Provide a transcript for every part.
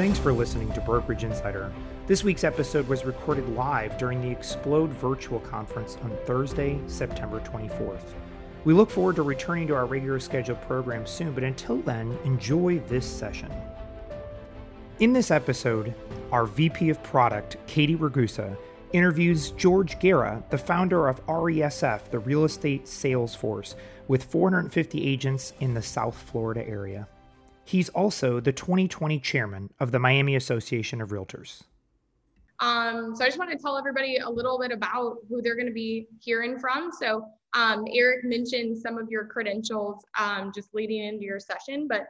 Thanks for listening to Brokerage Insider. This week's episode was recorded live during the Explode virtual conference on Thursday, September 24th. We look forward to returning to our regular scheduled program soon, but until then, enjoy this session. In this episode, our VP of Product, Katie Ragusa, interviews George Guerra, the founder of RESF, the real estate sales force, with 450 agents in the South Florida area. He's also the 2020 chairman of the Miami Association of Realtors. Um, so I just want to tell everybody a little bit about who they're going to be hearing from. So um, Eric mentioned some of your credentials um, just leading into your session, but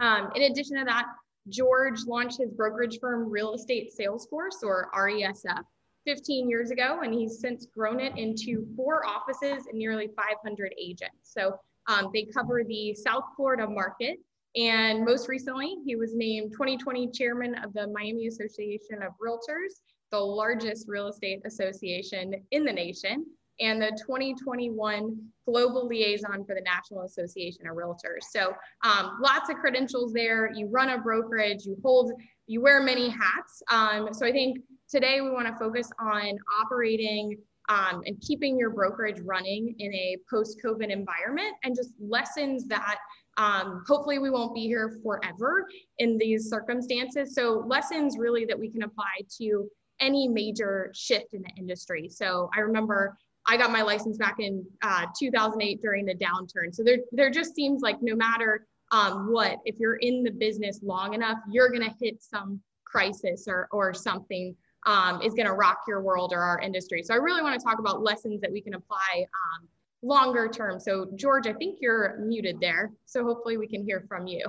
um, in addition to that, George launched his brokerage firm Real Estate Salesforce or RESF 15 years ago, and he's since grown it into four offices and nearly 500 agents. So um, they cover the South Florida market. And most recently, he was named 2020 chairman of the Miami Association of Realtors, the largest real estate association in the nation, and the 2021 global liaison for the National Association of Realtors. So um, lots of credentials there. You run a brokerage, you hold, you wear many hats. Um, so I think today we want to focus on operating um, and keeping your brokerage running in a post-COVID environment and just lessons that um, hopefully we won't be here forever in these circumstances. So lessons really that we can apply to any major shift in the industry. So I remember I got my license back in uh, 2008 during the downturn. So there, there just seems like no matter um, what, if you're in the business long enough, you're going to hit some crisis or, or something um, is going to rock your world or our industry. So I really want to talk about lessons that we can apply um, longer term. So George, I think you're muted there. So hopefully we can hear from you.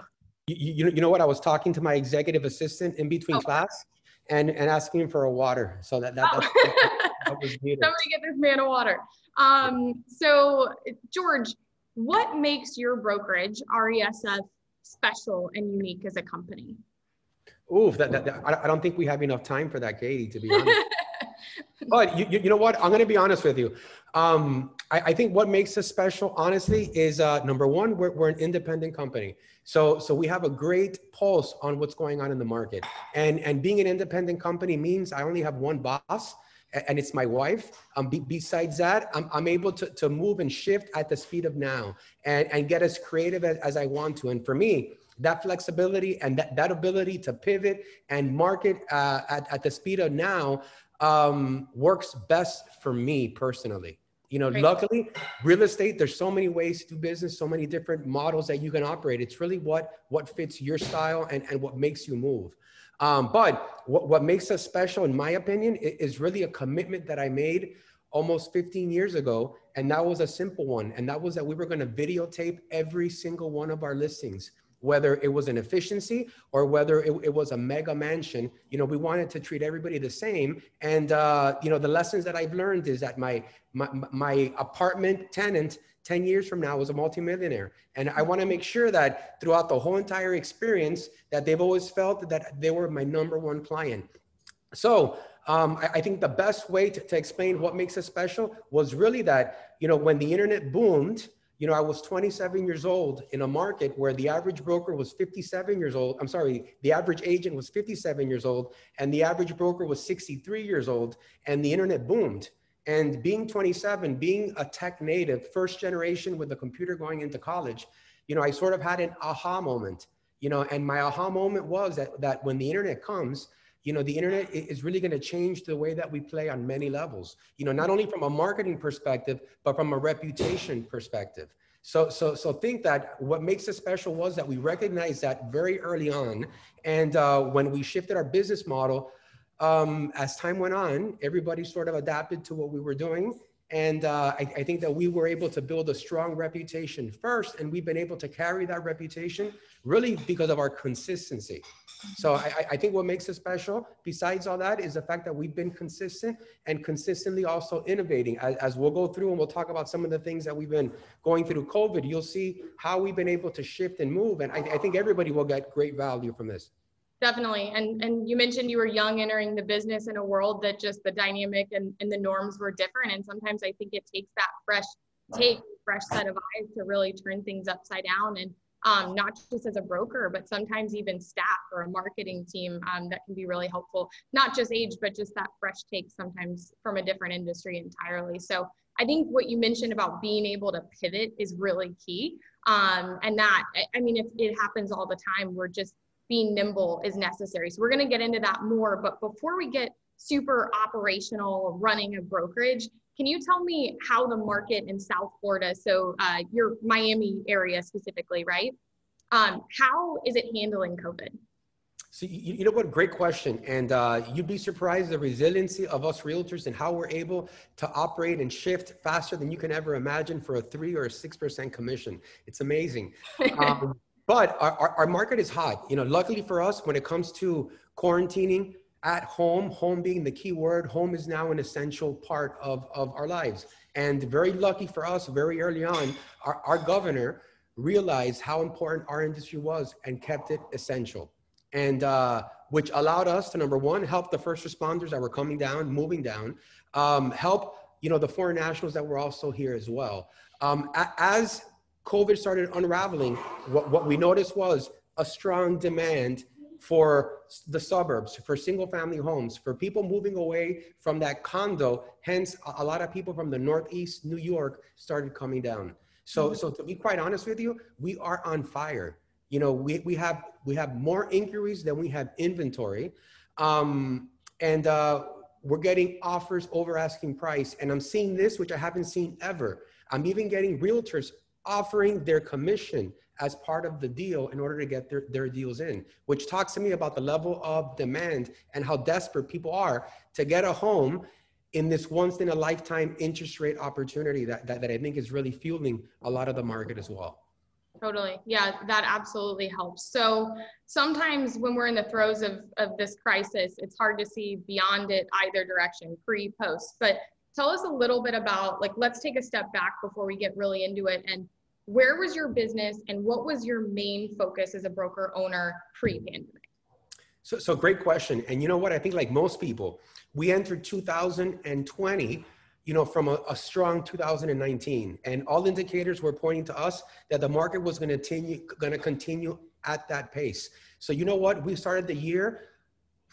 You, you, you know what? I was talking to my executive assistant in between oh. class and, and asking him for a water. So that, that, oh. that, that was muted. Somebody get this man a water. Um, so George, what makes your brokerage RESF special and unique as a company? Oof, that, that, that, I don't think we have enough time for that, Katie, to be honest. but you, you know what? I'm going to be honest with you. Um, I, I, think what makes us special, honestly, is uh, number one, we're, we're an independent company. So, so we have a great pulse on what's going on in the market. And, and being an independent company means I only have one boss and it's my wife. Um, be, besides that, I'm, I'm able to, to move and shift at the speed of now and, and get as creative as, as I want to. And for me, that flexibility and that, that ability to pivot and market uh, at, at the speed of now um, works best for me personally. You know, Great. luckily, real estate, there's so many ways to do business, so many different models that you can operate. It's really what what fits your style and, and what makes you move. Um, but what, what makes us special, in my opinion, is really a commitment that I made almost 15 years ago. And that was a simple one. And that was that we were going to videotape every single one of our listings whether it was an efficiency or whether it, it, was a mega mansion. You know we wanted to treat everybody the same. And uh, you know the lessons that i've learned is that my my, my apartment tenant 10 years from now was a multimillionaire. And i want to make sure that throughout the whole entire experience that they've always felt that they were my number one client. So um, I, I, think the best way to, to explain what makes us special was really that you know when the internet boomed you know, I was 27 years old in a market where the average broker was 57 years old. I'm sorry, the average agent was 57 years old, and the average broker was 63 years old, and the internet boomed. And being 27, being a tech native, first generation with a computer going into college, you know, I sort of had an aha moment, you know, and my aha moment was that, that when the internet comes, you know the internet is really going to change the way that we play on many levels you know not only from a marketing perspective but from a reputation perspective. So so so think that what makes us special was that we recognized that very early on and uh, when we shifted our business model um, as time went on everybody sort of adapted to what we were doing and uh, I, I, think that we were able to build a strong reputation first, and we've been able to carry that reputation really because of our consistency. So I, I, think what makes us special, besides all that, is the fact that we've been consistent and consistently also innovating. As, as we'll go through and we'll talk about some of the things that we've been going through COVID, you'll see how we've been able to shift and move. And I, I think everybody will get great value from this. Definitely. And and you mentioned you were young entering the business in a world that just the dynamic and, and the norms were different. And sometimes I think it takes that fresh take, fresh set of eyes to really turn things upside down. And um, not just as a broker, but sometimes even staff or a marketing team um, that can be really helpful. Not just age, but just that fresh take sometimes from a different industry entirely. So I think what you mentioned about being able to pivot is really key. Um, and that, I mean, if it happens all the time, we're just being nimble is necessary. So we're going to get into that more. But before we get super operational running a brokerage, can you tell me how the market in South Florida, so uh, your Miami area specifically, right? Um, how is it handling COVID? So you, you know what? Great question. And uh, you'd be surprised the resiliency of us realtors and how we're able to operate and shift faster than you can ever imagine for a three or a six percent commission. It's amazing. Um, but our, our, our market is hot. You know, luckily for us, when it comes to quarantining at home, home being the key word, home is now an essential part of, of our lives. And very lucky for us, very early on, our, our governor realized how important our industry was and kept it essential and uh, which allowed us to number one help the first responders that were coming down, moving down, um, help you know the foreign nationals that were also here as well. Um, as COVID started unraveling, what, what we noticed was a strong demand for the suburbs, for single family homes, for people moving away from that condo. Hence, a lot of people from the Northeast New York started coming down. So, so to be quite honest with you, we are on fire you know, we, we have we have more inquiries than we have inventory. Um, and uh, we're getting offers over asking price. And I'm seeing this, which I haven't seen ever. I'm even getting realtors offering their commission as part of the deal in order to get their, their deals in, which talks to me about the level of demand and how desperate people are to get a home in this once in a lifetime interest rate opportunity that, that, that I think is really fueling a lot of the market as well. Totally. Yeah, that absolutely helps. So sometimes when we're in the throes of, of this crisis, it's hard to see beyond it either direction, pre, post. But tell us a little bit about, like, let's take a step back before we get really into it. And where was your business and what was your main focus as a broker owner pre pandemic? So, so great question. And you know what? I think, like most people, we entered 2020 you know, from a, a, strong 2019, and all indicators were pointing to us that the market was going to continue, going to continue at that pace. So you know what? We started the year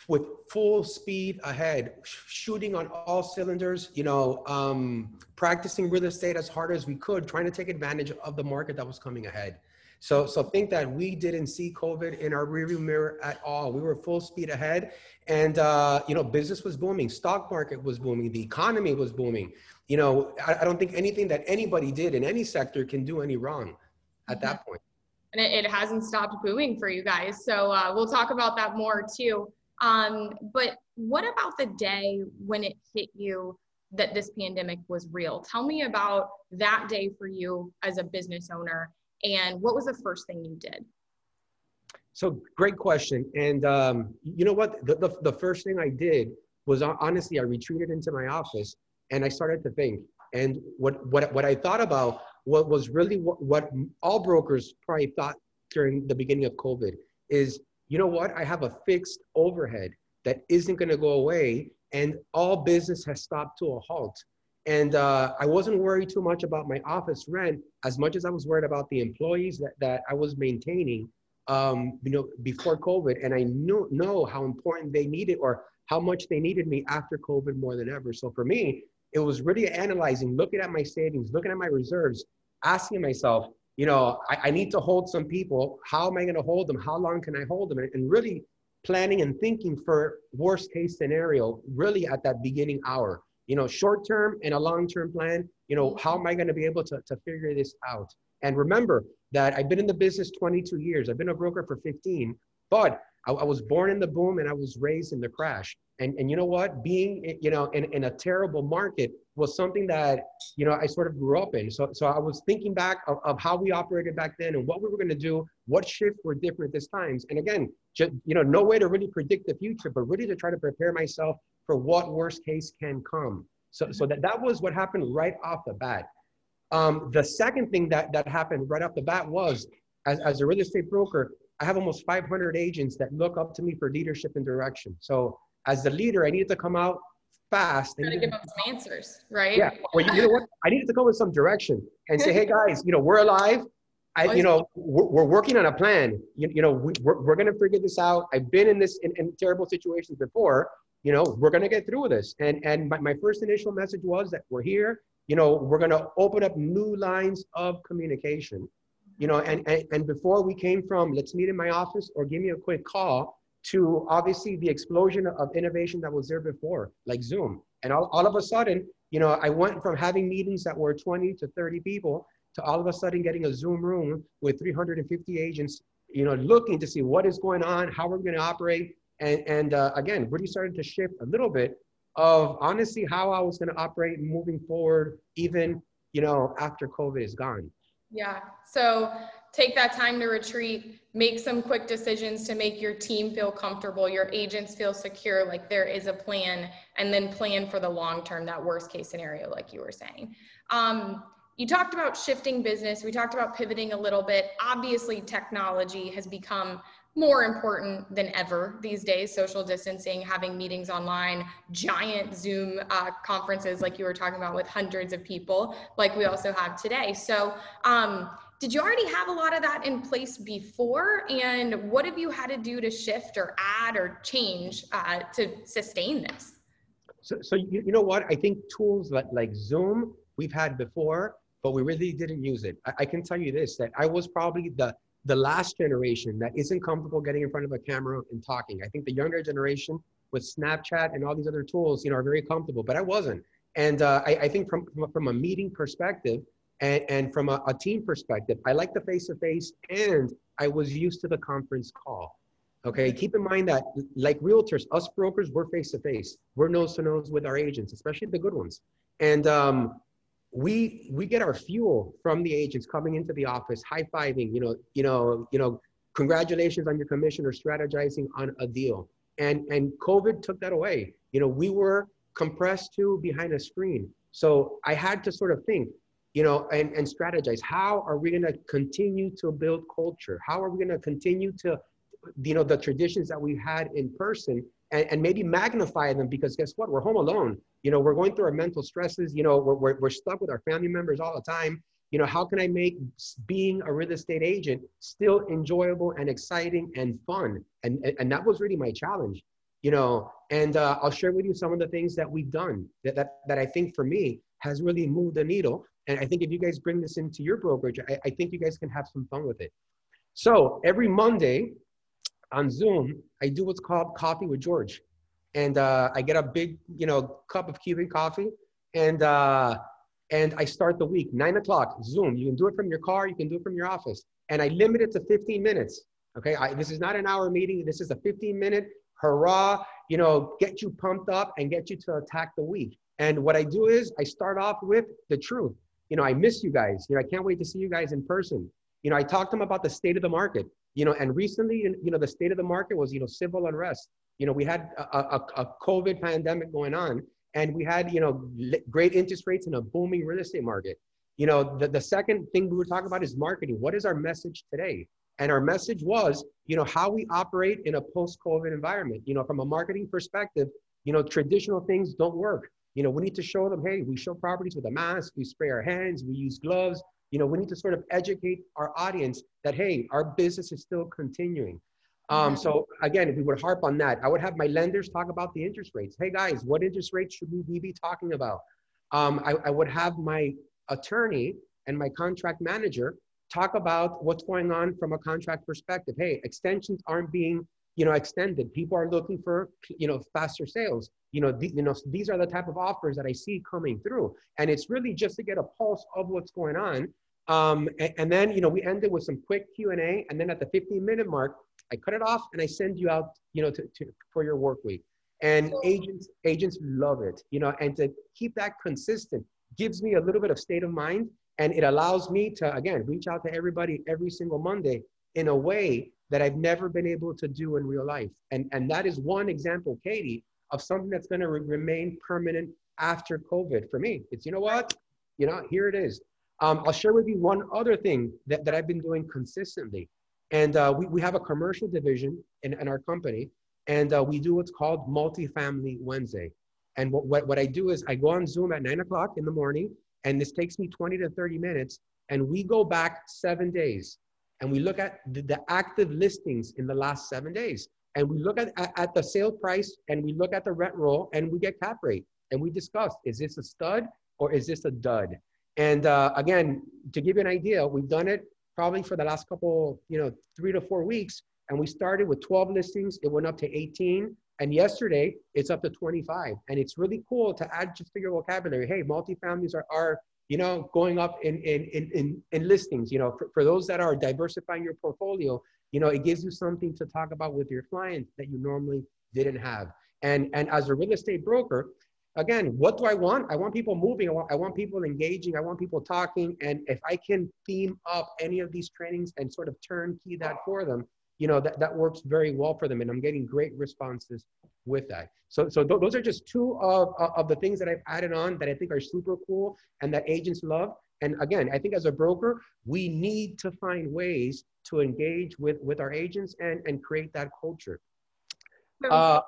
with full speed ahead, shooting on all cylinders. You know, um, practicing real estate as hard as we could, trying to take advantage of the market that was coming ahead. So, so think that we didn't see COVID in our rearview mirror at all. We were full speed ahead, and uh, you know, business was booming, stock market was booming, the economy was booming. You know, I, I don't think anything that anybody did in any sector can do any wrong at that point. And it, it hasn't stopped booming for you guys. So uh, we'll talk about that more too. Um, but what about the day when it hit you that this pandemic was real? Tell me about that day for you as a business owner and what was the first thing you did? So great question. And um, you know what? The, the, the first thing I did was honestly, I retreated into my office and I started to think. And what, what, what I thought about what was really what, what all brokers probably thought during the beginning of COVID is, you know what? I have a fixed overhead that isn't going to go away and all business has stopped to a halt. And uh, I wasn't worried too much about my office rent as much as I was worried about the employees that, that I was maintaining, um, you know, before COVID. And I knew, know how important they needed or how much they needed me after COVID more than ever. So for me, it was really analyzing, looking at my savings, looking at my reserves, asking myself, you know, I, I need to hold some people. How am I going to hold them? How long can I hold them? And, and really planning and thinking for worst case scenario, really at that beginning hour you know, short term and a long term plan. You know, how am I going to be able to, to figure this out? And remember that I've been in the business 22 years. I've been a broker for 15, but I, I, was born in the boom and I was raised in the crash. And, and you know what? Being, you know, in, in a terrible market was something that, you know, I sort of grew up in. So, so I was thinking back of, of how we operated back then and what we were going to do, what shifts were different this times. And again, just, you know, no way to really predict the future, but really to try to prepare myself for what worst case can come. So, so that, that was what happened right off the bat. Um, the second thing that, that happened right off the bat was, as, as a real estate broker, I have almost 500 agents that look up to me for leadership and direction. So as the leader, I needed to come out fast. and give them some answers, right? Yeah. Well, you, you know what? I needed to come with some direction and say, hey guys, you know, we're alive. I, you know, we're, we're, working on a plan. You, you know, we, we're, we're going to figure this out. I've been in this in, in terrible situations before. You know, we're going to get through this. And and my, my first initial message was that we're here. You know, we're going to open up new lines of communication. You know, and, and and before we came from let's meet in my office or give me a quick call to obviously the explosion of innovation that was there before, like Zoom. And all, all of a sudden, you know, I went from having meetings that were 20 to 30 people to all of a sudden getting a Zoom room with 350 agents, you know, looking to see what is going on, how we're going to operate. And, and uh, again, really started to shift a little bit of honestly how I was going to operate moving forward, even, you know, after COVID is gone. Yeah. So take that time to retreat, make some quick decisions to make your team feel comfortable, your agents feel secure, like there is a plan, and then plan for the long term, that worst case scenario, like you were saying. Um, you talked about shifting business. We talked about pivoting a little bit. Obviously, technology has become more important than ever these days social distancing having meetings online giant zoom uh, conferences like you were talking about with hundreds of people like we also have today. So um, did you already have a lot of that in place before? And what have you had to do to shift or add or change uh, to sustain this? So, so you, you know what? I think tools like, like zoom we've had before but we really didn't use it. I, I, can tell you this, that I was probably the, the last generation that isn't comfortable getting in front of a camera and talking. I think the younger generation with Snapchat and all these other tools, you know, are very comfortable, but I wasn't. And uh, I, I, think from, from, a meeting perspective and, and from a, a team perspective, I like the face-to-face and I was used to the conference call. Okay, keep in mind that like realtors, us brokers, we're face-to-face. We're nose-to-nose with our agents, especially the good ones. And um, we we get our fuel from the agents coming into the office, high fiving, you know, you know, you know, congratulations on your commission or strategizing on a deal. And and COVID took that away. You know, we were compressed to behind a screen. So I had to sort of think, you know, and, and strategize. How are we going to continue to build culture? How are we going to continue to, you know, the traditions that we had in person and, and maybe magnify them because guess what? We're home alone. You know, we're going through our mental stresses. You know, we're, we're, we're stuck with our family members all the time. You know, how can I make being a real estate agent still enjoyable and exciting and fun? And, and, that was really my challenge, you know, and uh, I'll share with you some of the things that we've done that, that, that I think for me has really moved the needle. And I think if you guys bring this into your brokerage, I, I think you guys can have some fun with it. So every Monday, on Zoom, I do what's called Coffee with George. And uh, I get a big, you know, cup of Cuban coffee and, uh, and I start the week, nine o'clock, Zoom. You can do it from your car, you can do it from your office. And I limit it to 15 minutes. Okay, I, this is not an hour meeting. This is a 15 minute hurrah, you know, get you pumped up and get you to attack the week. And what I do is I start off with the truth. You know, I miss you guys. You know, I can't wait to see you guys in person. You know, I talked to them about the state of the market you know, and recently, you know, the state of the market was, you know, civil unrest. You know, we had a, a, a COVID pandemic going on, and we had, you know, great interest rates and a booming real estate market. You know, the, the second thing we were talking about is marketing. What is our message today? And our message was, you know, how we operate in a post-COVID environment. You know, from a marketing perspective, you know, traditional things don't work. You know, we need to show them, hey, we show properties with a mask, we spray our hands, we use gloves, you know, we need to sort of educate our audience that, hey, our business is still continuing. Um, so again, if we would harp on that, I would have my lenders talk about the interest rates. Hey guys, what interest rates should we be talking about? Um, I, I would have my attorney and my contract manager talk about what's going on from a contract perspective. Hey, extensions aren't being, you know, extended. People are looking for, you know, faster sales. You know, you know, these are the type of offers that I see coming through, and it's really just to get a pulse of what's going on um, and, and, then, you know, we ended with some quick Q&A. And then at the 15 minute mark, I cut it off and I send you out, you know, to, to, for your work week. And agents, agents love it, you know, and to keep that consistent gives me a little bit of state of mind. And it allows me to, again, reach out to everybody every single Monday in a way that I've never been able to do in real life. And, and that is one example, Katie, of something that's going to re- remain permanent after COVID for me. It's, you know what? You know, here it is. Um, I'll share with you one other thing that, that I've been doing consistently. And uh, we, we have a commercial division in, in our company, and uh, we do what's called Multifamily Wednesday. And what, what, what I do is I go on Zoom at nine o'clock in the morning, and this takes me 20 to 30 minutes and we go back seven days and we look at the, the active listings in the last seven days. And we look at, at, the sale price and we look at the rent roll and we get cap rate. And we discuss is this a stud or is this a dud? And uh, again to give you an idea we've done it probably for the last couple you know three to four weeks and we started with 12 listings. It went up to 18 and yesterday it's up to 25 and it's really cool to add just to your vocabulary. Hey multifamilies are, are you know, going up in, in, in, in, in listings, you know, for, for those that are diversifying your portfolio, you know, it gives you something to talk about with your clients that you normally didn't have. And, and as a real estate broker, again, what do I want? I want people moving. I want, I want people engaging. I want people talking. And if I can theme up any of these trainings and sort of turnkey that for them, you know, that, that works very well for them. And I'm getting great responses with that. So, so th those are just two of, of the things that I've added on that I think are super cool and that agents love. And again, I think as a broker, we need to find ways to engage with, with our agents and, and create that culture. Uh,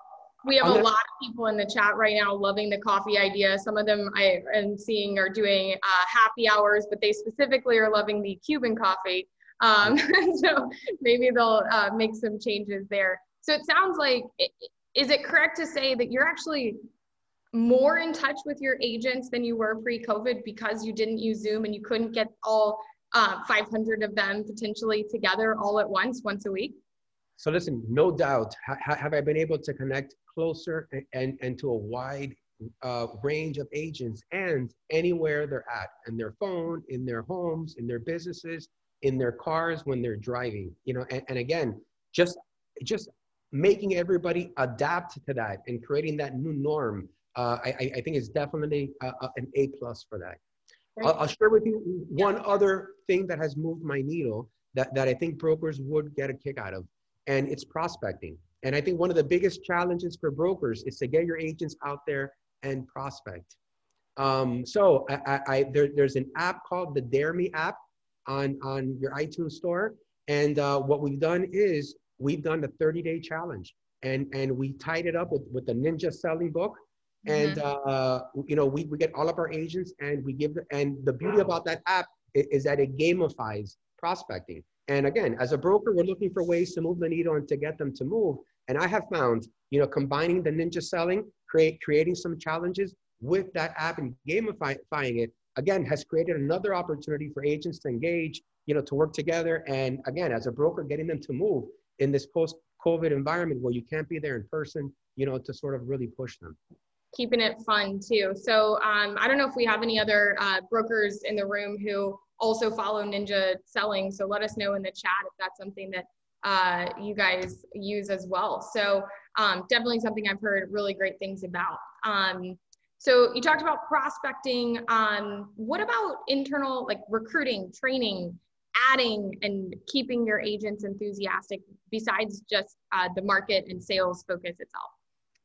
we have a lot of people in the chat right now loving the coffee idea. Some of them I am seeing are doing uh, happy hours, but they specifically are loving the Cuban coffee. Um, so maybe they'll uh, make some changes there. So it sounds like, is it correct to say that you're actually more in touch with your agents than you were pre-COVID because you didn't use Zoom and you couldn't get all uh, 500 of them potentially together all at once, once a week? So listen, no doubt, ha- have I been able to connect closer and, and, and to a wide uh, range of agents and anywhere they're at, in their phone, in their homes, in their businesses, in their cars when they're driving you know and, and again just just making everybody adapt to that and creating that new norm uh, I, I think is definitely a, a, an a plus for that. I'll, I'll, share with you one other thing that has moved my needle that, that i think brokers would get a kick out of and it's prospecting. And i think one of the biggest challenges for brokers is to get your agents out there and prospect. Um, so I, I, I there, there's an app called the dare me app on, on your iTunes store. And uh, what we've done is we've done the 30 day challenge and, and we tied it up with, with the ninja selling book. And, mm-hmm. uh, you know, we, we get all of our agents and we give, the, and the beauty wow. about that app is, is that it gamifies prospecting. And again, as a broker, we're looking for ways to move the needle and to get them to move. And I have found, you know, combining the ninja selling, create, creating some challenges with that app and gamifying it again, has created another opportunity for agents to engage, you know, to work together. And again, as a broker, getting them to move in this post-COVID environment where you can't be there in person, you know, to sort of really push them. Keeping it fun too. So um, I don't know if we have any other uh, brokers in the room who also follow Ninja Selling. So let us know in the chat if that's something that uh, you guys use as well. So um, definitely something I've heard really great things about. Um, so you talked about prospecting. Um, what about internal, like recruiting, training, adding, and keeping your agents enthusiastic besides just uh, the market and sales focus itself?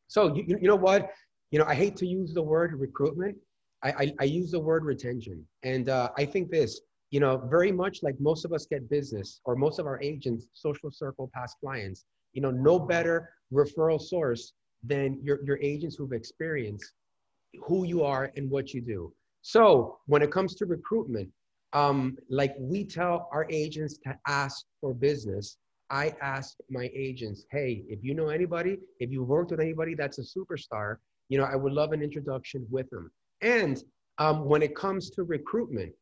So you, you know what? You know, I hate to use the word recruitment. I, I, I use the word retention. And uh, I think this, you know, very much like most of us get business or most of our agents, social circle past clients, you know, no better referral source than your, your agents who've experienced who you are and what you do. So when it comes to recruitment, um, like we tell our agents to ask for business, I ask my agents, hey, if you know anybody, if you worked with anybody that's a superstar, you know, I would love an introduction with them. And um, when it comes to recruitment,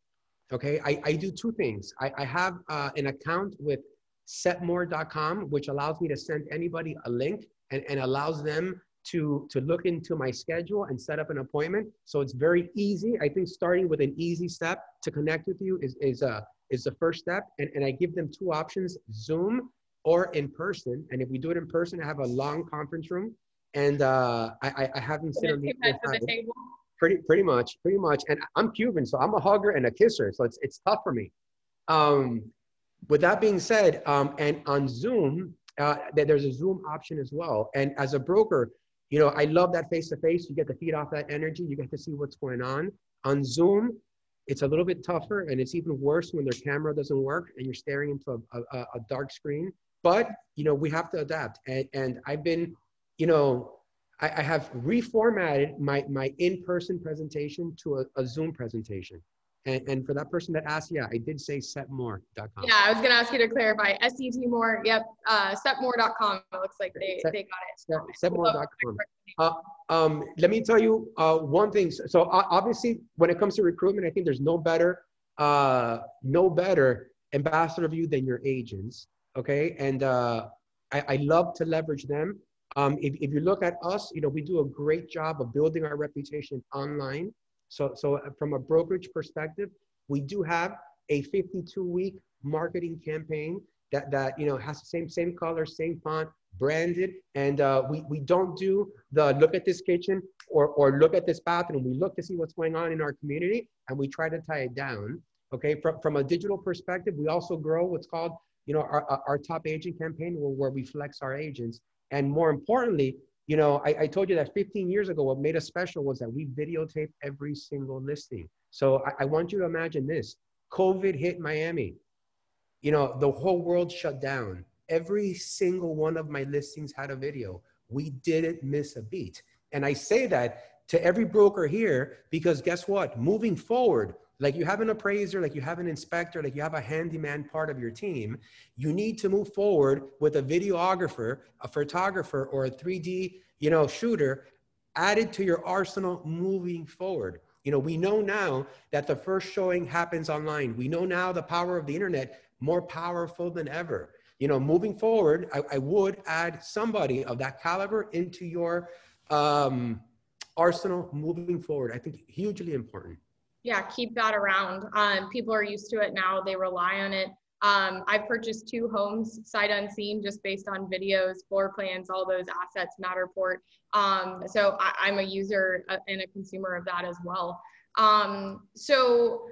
okay, I, I do two things. I, I have uh, an account with setmore.com, which allows me to send anybody a link and, and allows them to, to look into my schedule and set up an appointment. So it's very easy. I think starting with an easy step to connect with you is, is, uh, is the first step. And, and I give them two options, Zoom or in person. And if we do it in person, I have a long conference room and uh, I, I have them sit on the, the table. Pretty, pretty much, pretty much. And I'm Cuban, so I'm a hugger and a kisser. So it's, it's tough for me. Um, with that being said, um, and on Zoom, uh, there's a Zoom option as well. And as a broker, you know, I love that face to face. You get to feed off that energy. You get to see what's going on. On Zoom, it's a little bit tougher and it's even worse when their camera doesn't work and you're staring into a, a, a dark screen. But, you know, we have to adapt. And, and I've been, you know, I, have reformatted my, my in-person presentation to a, a Zoom presentation. And, and for that person that asked, yeah, I did say setmore.com. Yeah, I was going to ask you to clarify. SET more. Yep. Uh, setmore.com. It looks like they, Set- they got it. Set, setmore.com. Uh, um, let me tell you uh, one thing. So uh, obviously, when it comes to recruitment, I think there's no better, uh, no better ambassador of you than your agents. Okay, and uh, I, I love to leverage them. Um, if, if you look at us, you know, we do a great job of building our reputation online. So, so from a brokerage perspective, we do have a 52 week marketing campaign that, that, you know, has the same, same color, same font, branded. And uh, we, we don't do the look at this kitchen or, or look at this bathroom. We look to see what's going on in our community and we try to tie it down. Okay. From, from a digital perspective, we also grow what's called, you know, our, our top agent campaign where, where we flex our agents. And more importantly, you know, I, I, told you that 15 years ago, what made us special was that we videotape every single listing. So I, I, want you to imagine this COVID hit Miami. You know, the whole world shut down. Every single one of my listings had a video. We didn't miss a beat. And I say that to every broker here because guess what? Moving forward, like you have an appraiser, like you have an inspector, like you have a handyman part of your team, you need to move forward with a videographer, a photographer, or a 3D, you know, shooter added to your arsenal moving forward. You know, we know now that the first showing happens online. We know now the power of the internet more powerful than ever. You know, moving forward, I, I would add somebody of that caliber into your um, arsenal moving forward. I think hugely important yeah, keep that around. Um, people are used to it now. They rely on it. Um, I've purchased two homes sight unseen just based on videos, floor plans, all those assets, Matterport. Um, so I, am a user uh, and a consumer of that as well. Um, so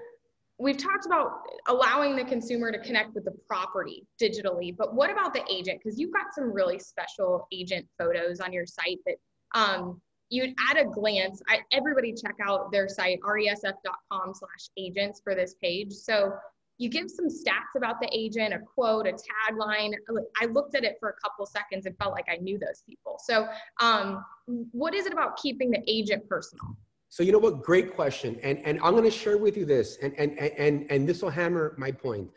we've talked about allowing the consumer to connect with the property digitally, but what about the agent? Because you've got some really special agent photos on your site that um, you at a glance, I, everybody check out their site, resf.com slash agents for this page. So you give some stats about the agent, a quote, a tagline. I looked at it for a couple seconds and felt like I knew those people. So um, what is it about keeping the agent personal? So you know what? Great question. And, and I'm going to share with you this, and, and, and, and this will hammer my point.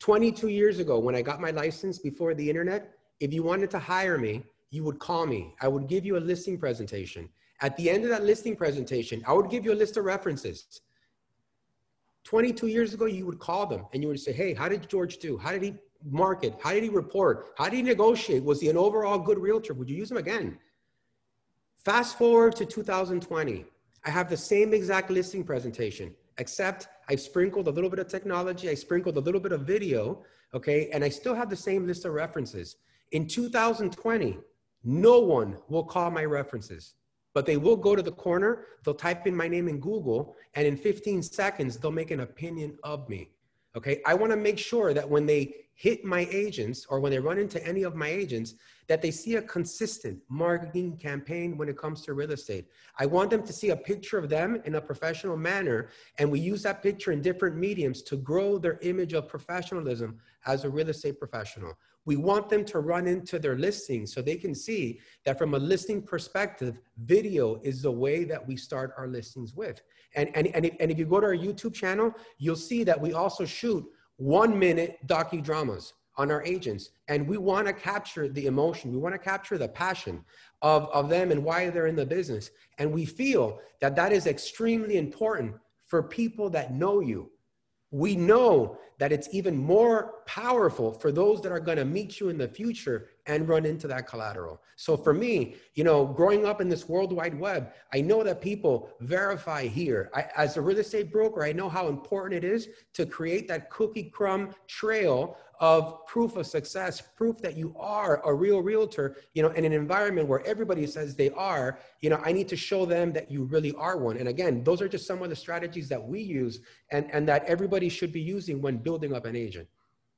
22 years ago, when I got my license before the internet, if you wanted to hire me, you would call me. I would give you a listing presentation. At the end of that listing presentation, I would give you a list of references. 22 years ago, you would call them and you would say, Hey, how did George do? How did he market? How did he report? How did he negotiate? Was he an overall good realtor? Would you use him again? Fast forward to 2020. I have the same exact listing presentation, except I sprinkled a little bit of technology, I sprinkled a little bit of video, okay, and I still have the same list of references. In 2020, no one will call my references, but they will go to the corner, they'll type in my name in Google, and in 15 seconds, they'll make an opinion of me. Okay, I wanna make sure that when they hit my agents or when they run into any of my agents, that they see a consistent marketing campaign when it comes to real estate. I want them to see a picture of them in a professional manner, and we use that picture in different mediums to grow their image of professionalism as a real estate professional. We want them to run into their listings so they can see that from a listing perspective, video is the way that we start our listings with. And, and, and, if, and if you go to our YouTube channel, you'll see that we also shoot one minute docudramas on our agents. And we want to capture the emotion, we want to capture the passion of, of them and why they're in the business. And we feel that that is extremely important for people that know you we know that it's even more powerful for those that are going to meet you in the future and run into that collateral. So for me, you know, growing up in this world wide web, I know that people verify here. I, as a real estate broker, I know how important it is to create that cookie crumb trail of proof of success, proof that you are a real realtor, you know, in an environment where everybody says they are, you know, I need to show them that you really are one. And again, those are just some of the strategies that we use and, and that everybody should be using when building up an agent.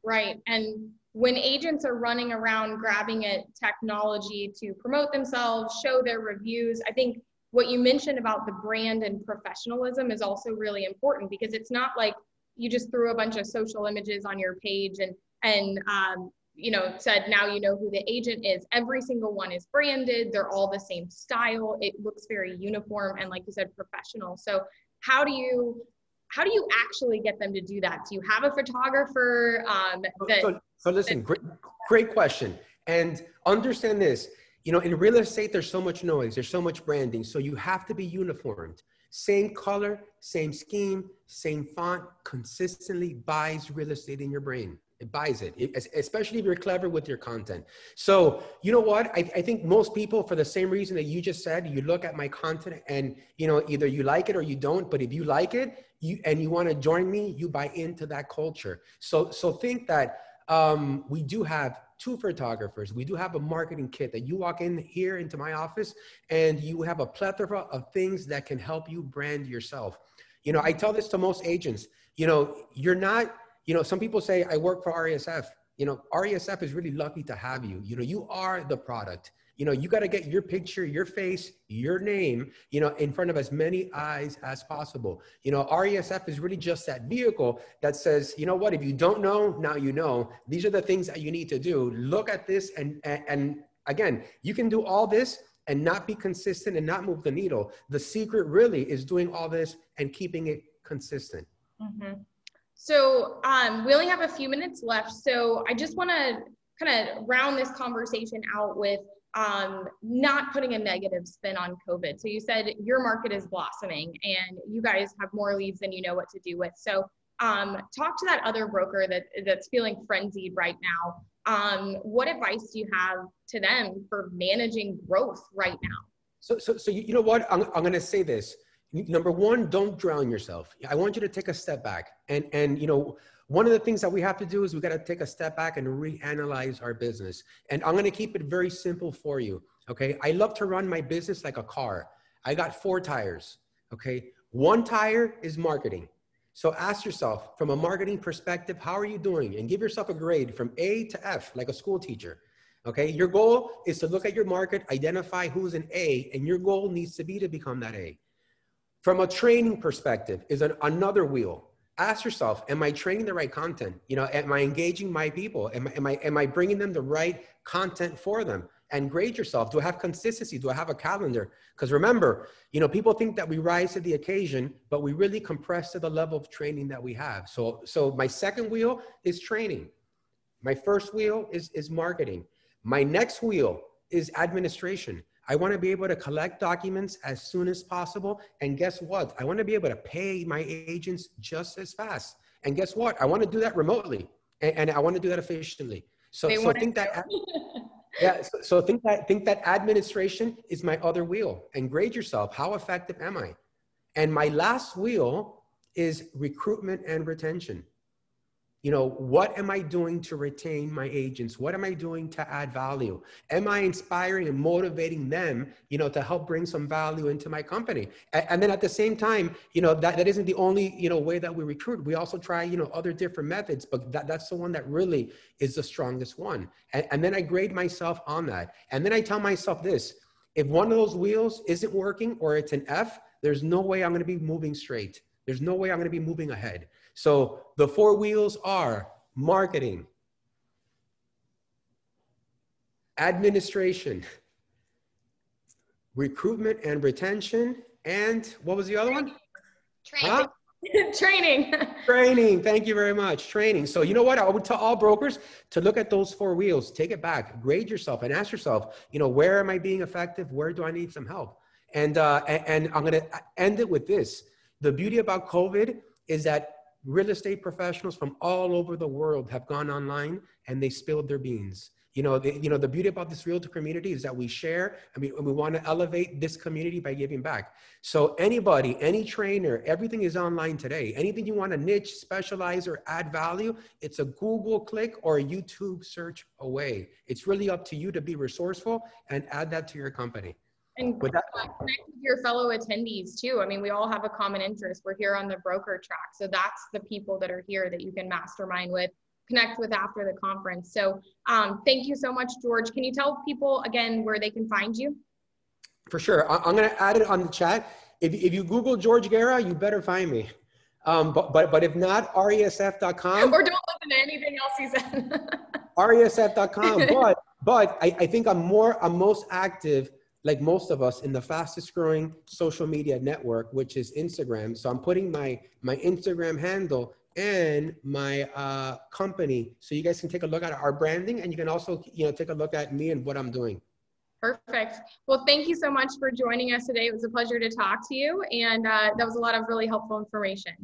Right. And when agents are running around grabbing at technology to promote themselves, show their reviews, I think what you mentioned about the brand and professionalism is also really important because it's not like you just threw a bunch of social images on your page and and um, you know said now you know who the agent is every single one is branded they're all the same style it looks very uniform and like you said professional so how do you how do you actually get them to do that? Do you have a photographer? Um, that, so, so listen, great, great question. And understand this, you know, in real estate, there's so much noise, there's so much branding. So you have to be uniformed. Same color, same scheme, same font consistently buys real estate in your brain. It buys it, it especially if you're clever with your content. So, you know what? I, I think most people, for the same reason that you just said, you look at my content and, you know, either you like it or you don't. But if you like it you, and you want to join me, you buy into that culture. So, so think that um, we do have two photographers. We do have a marketing kit that you walk in here into my office and you have a plethora of things that can help you brand yourself. You know, I tell this to most agents, you know, you're not, you know, some people say I work for RESF. You know, RESF is really lucky to have you. You know, you are the product you know you got to get your picture your face your name you know in front of as many eyes as possible. You know resf is really just that vehicle that says you know what? If you don't know now you know. These are the things that you need to do. Look at this and and, and again you can do all this and not be consistent and not move the needle. The secret really is doing all this and keeping it consistent. Mm-hmm. so um, we only have a few minutes left. So i just want to kind of round this conversation out with um, not putting a negative spin on COVID. So you said your market is blossoming and you guys have more leads than you know what to do with. So um, talk to that other broker that that's feeling frenzied right now. Um, what advice do you have to them for managing growth right now? So, so, so you know what? I'm, I'm going to say this. Number one, don't drown yourself. I want you to take a step back and, and, you know, one of the things that we have to do is we got to take a step back and reanalyze our business. And I'm going to keep it very simple for you. Okay. I love to run my business like a car. I got four tires. Okay. One tire is marketing. So ask yourself from a marketing perspective, how are you doing? And give yourself a grade from A to F, like a school teacher. Okay. Your goal is to look at your market, identify who's an A, and your goal needs to be to become that A. From a training perspective, is an, another wheel ask yourself am i training the right content? You know am i engaging my people? Am, am i am i bringing them the right content for them? And grade yourself. Do i have consistency? Do i have a calendar? Because remember you know people think that we rise to the occasion but we really compress to the level of training that we have. So so my second wheel is training. My first wheel is is marketing. My next wheel is administration I want to be able to collect documents as soon as possible. And guess what? I want to be able to pay my agents just as fast. And guess what? I want to do that remotely and, and I want to do that efficiently. So, so think that, yeah, so, so think that, think that administration is my other wheel and grade yourself. How effective am I? And my last wheel is recruitment and retention you know what am i doing to retain my agents? What am i doing to add value? Am i inspiring and motivating them you know to help bring some value into my company? And, and, then at the same time you know that, that isn't the only you know way that we recruit. We also try you know other different methods but that, that's the one that really is the strongest one. And, and then i grade myself on that. And then i tell myself this if one of those wheels isn't working or it's an f there's no way i'm going to be moving straight. There's no way i'm going to be moving ahead so the four wheels are marketing, administration, recruitment and retention, and what was the other one? Training. Huh? Training. Training. Thank you very much. Training. So you know what? I would tell all brokers to look at those four wheels, take it back, grade yourself, and ask yourself, you know, where am I being effective? Where do I need some help? And uh, and, and I'm going to end it with this. The beauty about COVID is that real estate professionals from all over the world have gone online and they spilled their beans. You know, the, you know, the beauty about this realtor community is that we share and we, we want to elevate this community by giving back. So anybody, any trainer, everything is online today. Anything you want to niche, specialize, or add value, it's a Google click or a YouTube search away. It's really up to you to be resourceful and add that to your company. And that, connect with your fellow attendees too. I mean, we all have a common interest. We're here on the broker track. So that's the people that are here that you can mastermind with, connect with after the conference. So um, thank you so much, George. Can you tell people again where they can find you? For sure. I- am going to add it on the chat. If, if you Google George Guerra, you better find me. Um, but, but, but if not, resf.com. Or don't listen to anything else he said. resf.com. But, but I, I think I'm more, I'm most active like most of us, in the fastest growing social media network, which is Instagram. So I'm putting my my Instagram handle and my uh, company, so you guys can take a look at our branding, and you can also you know take a look at me and what I'm doing. Perfect. Well, thank you so much for joining us today. It was a pleasure to talk to you, and uh, that was a lot of really helpful information.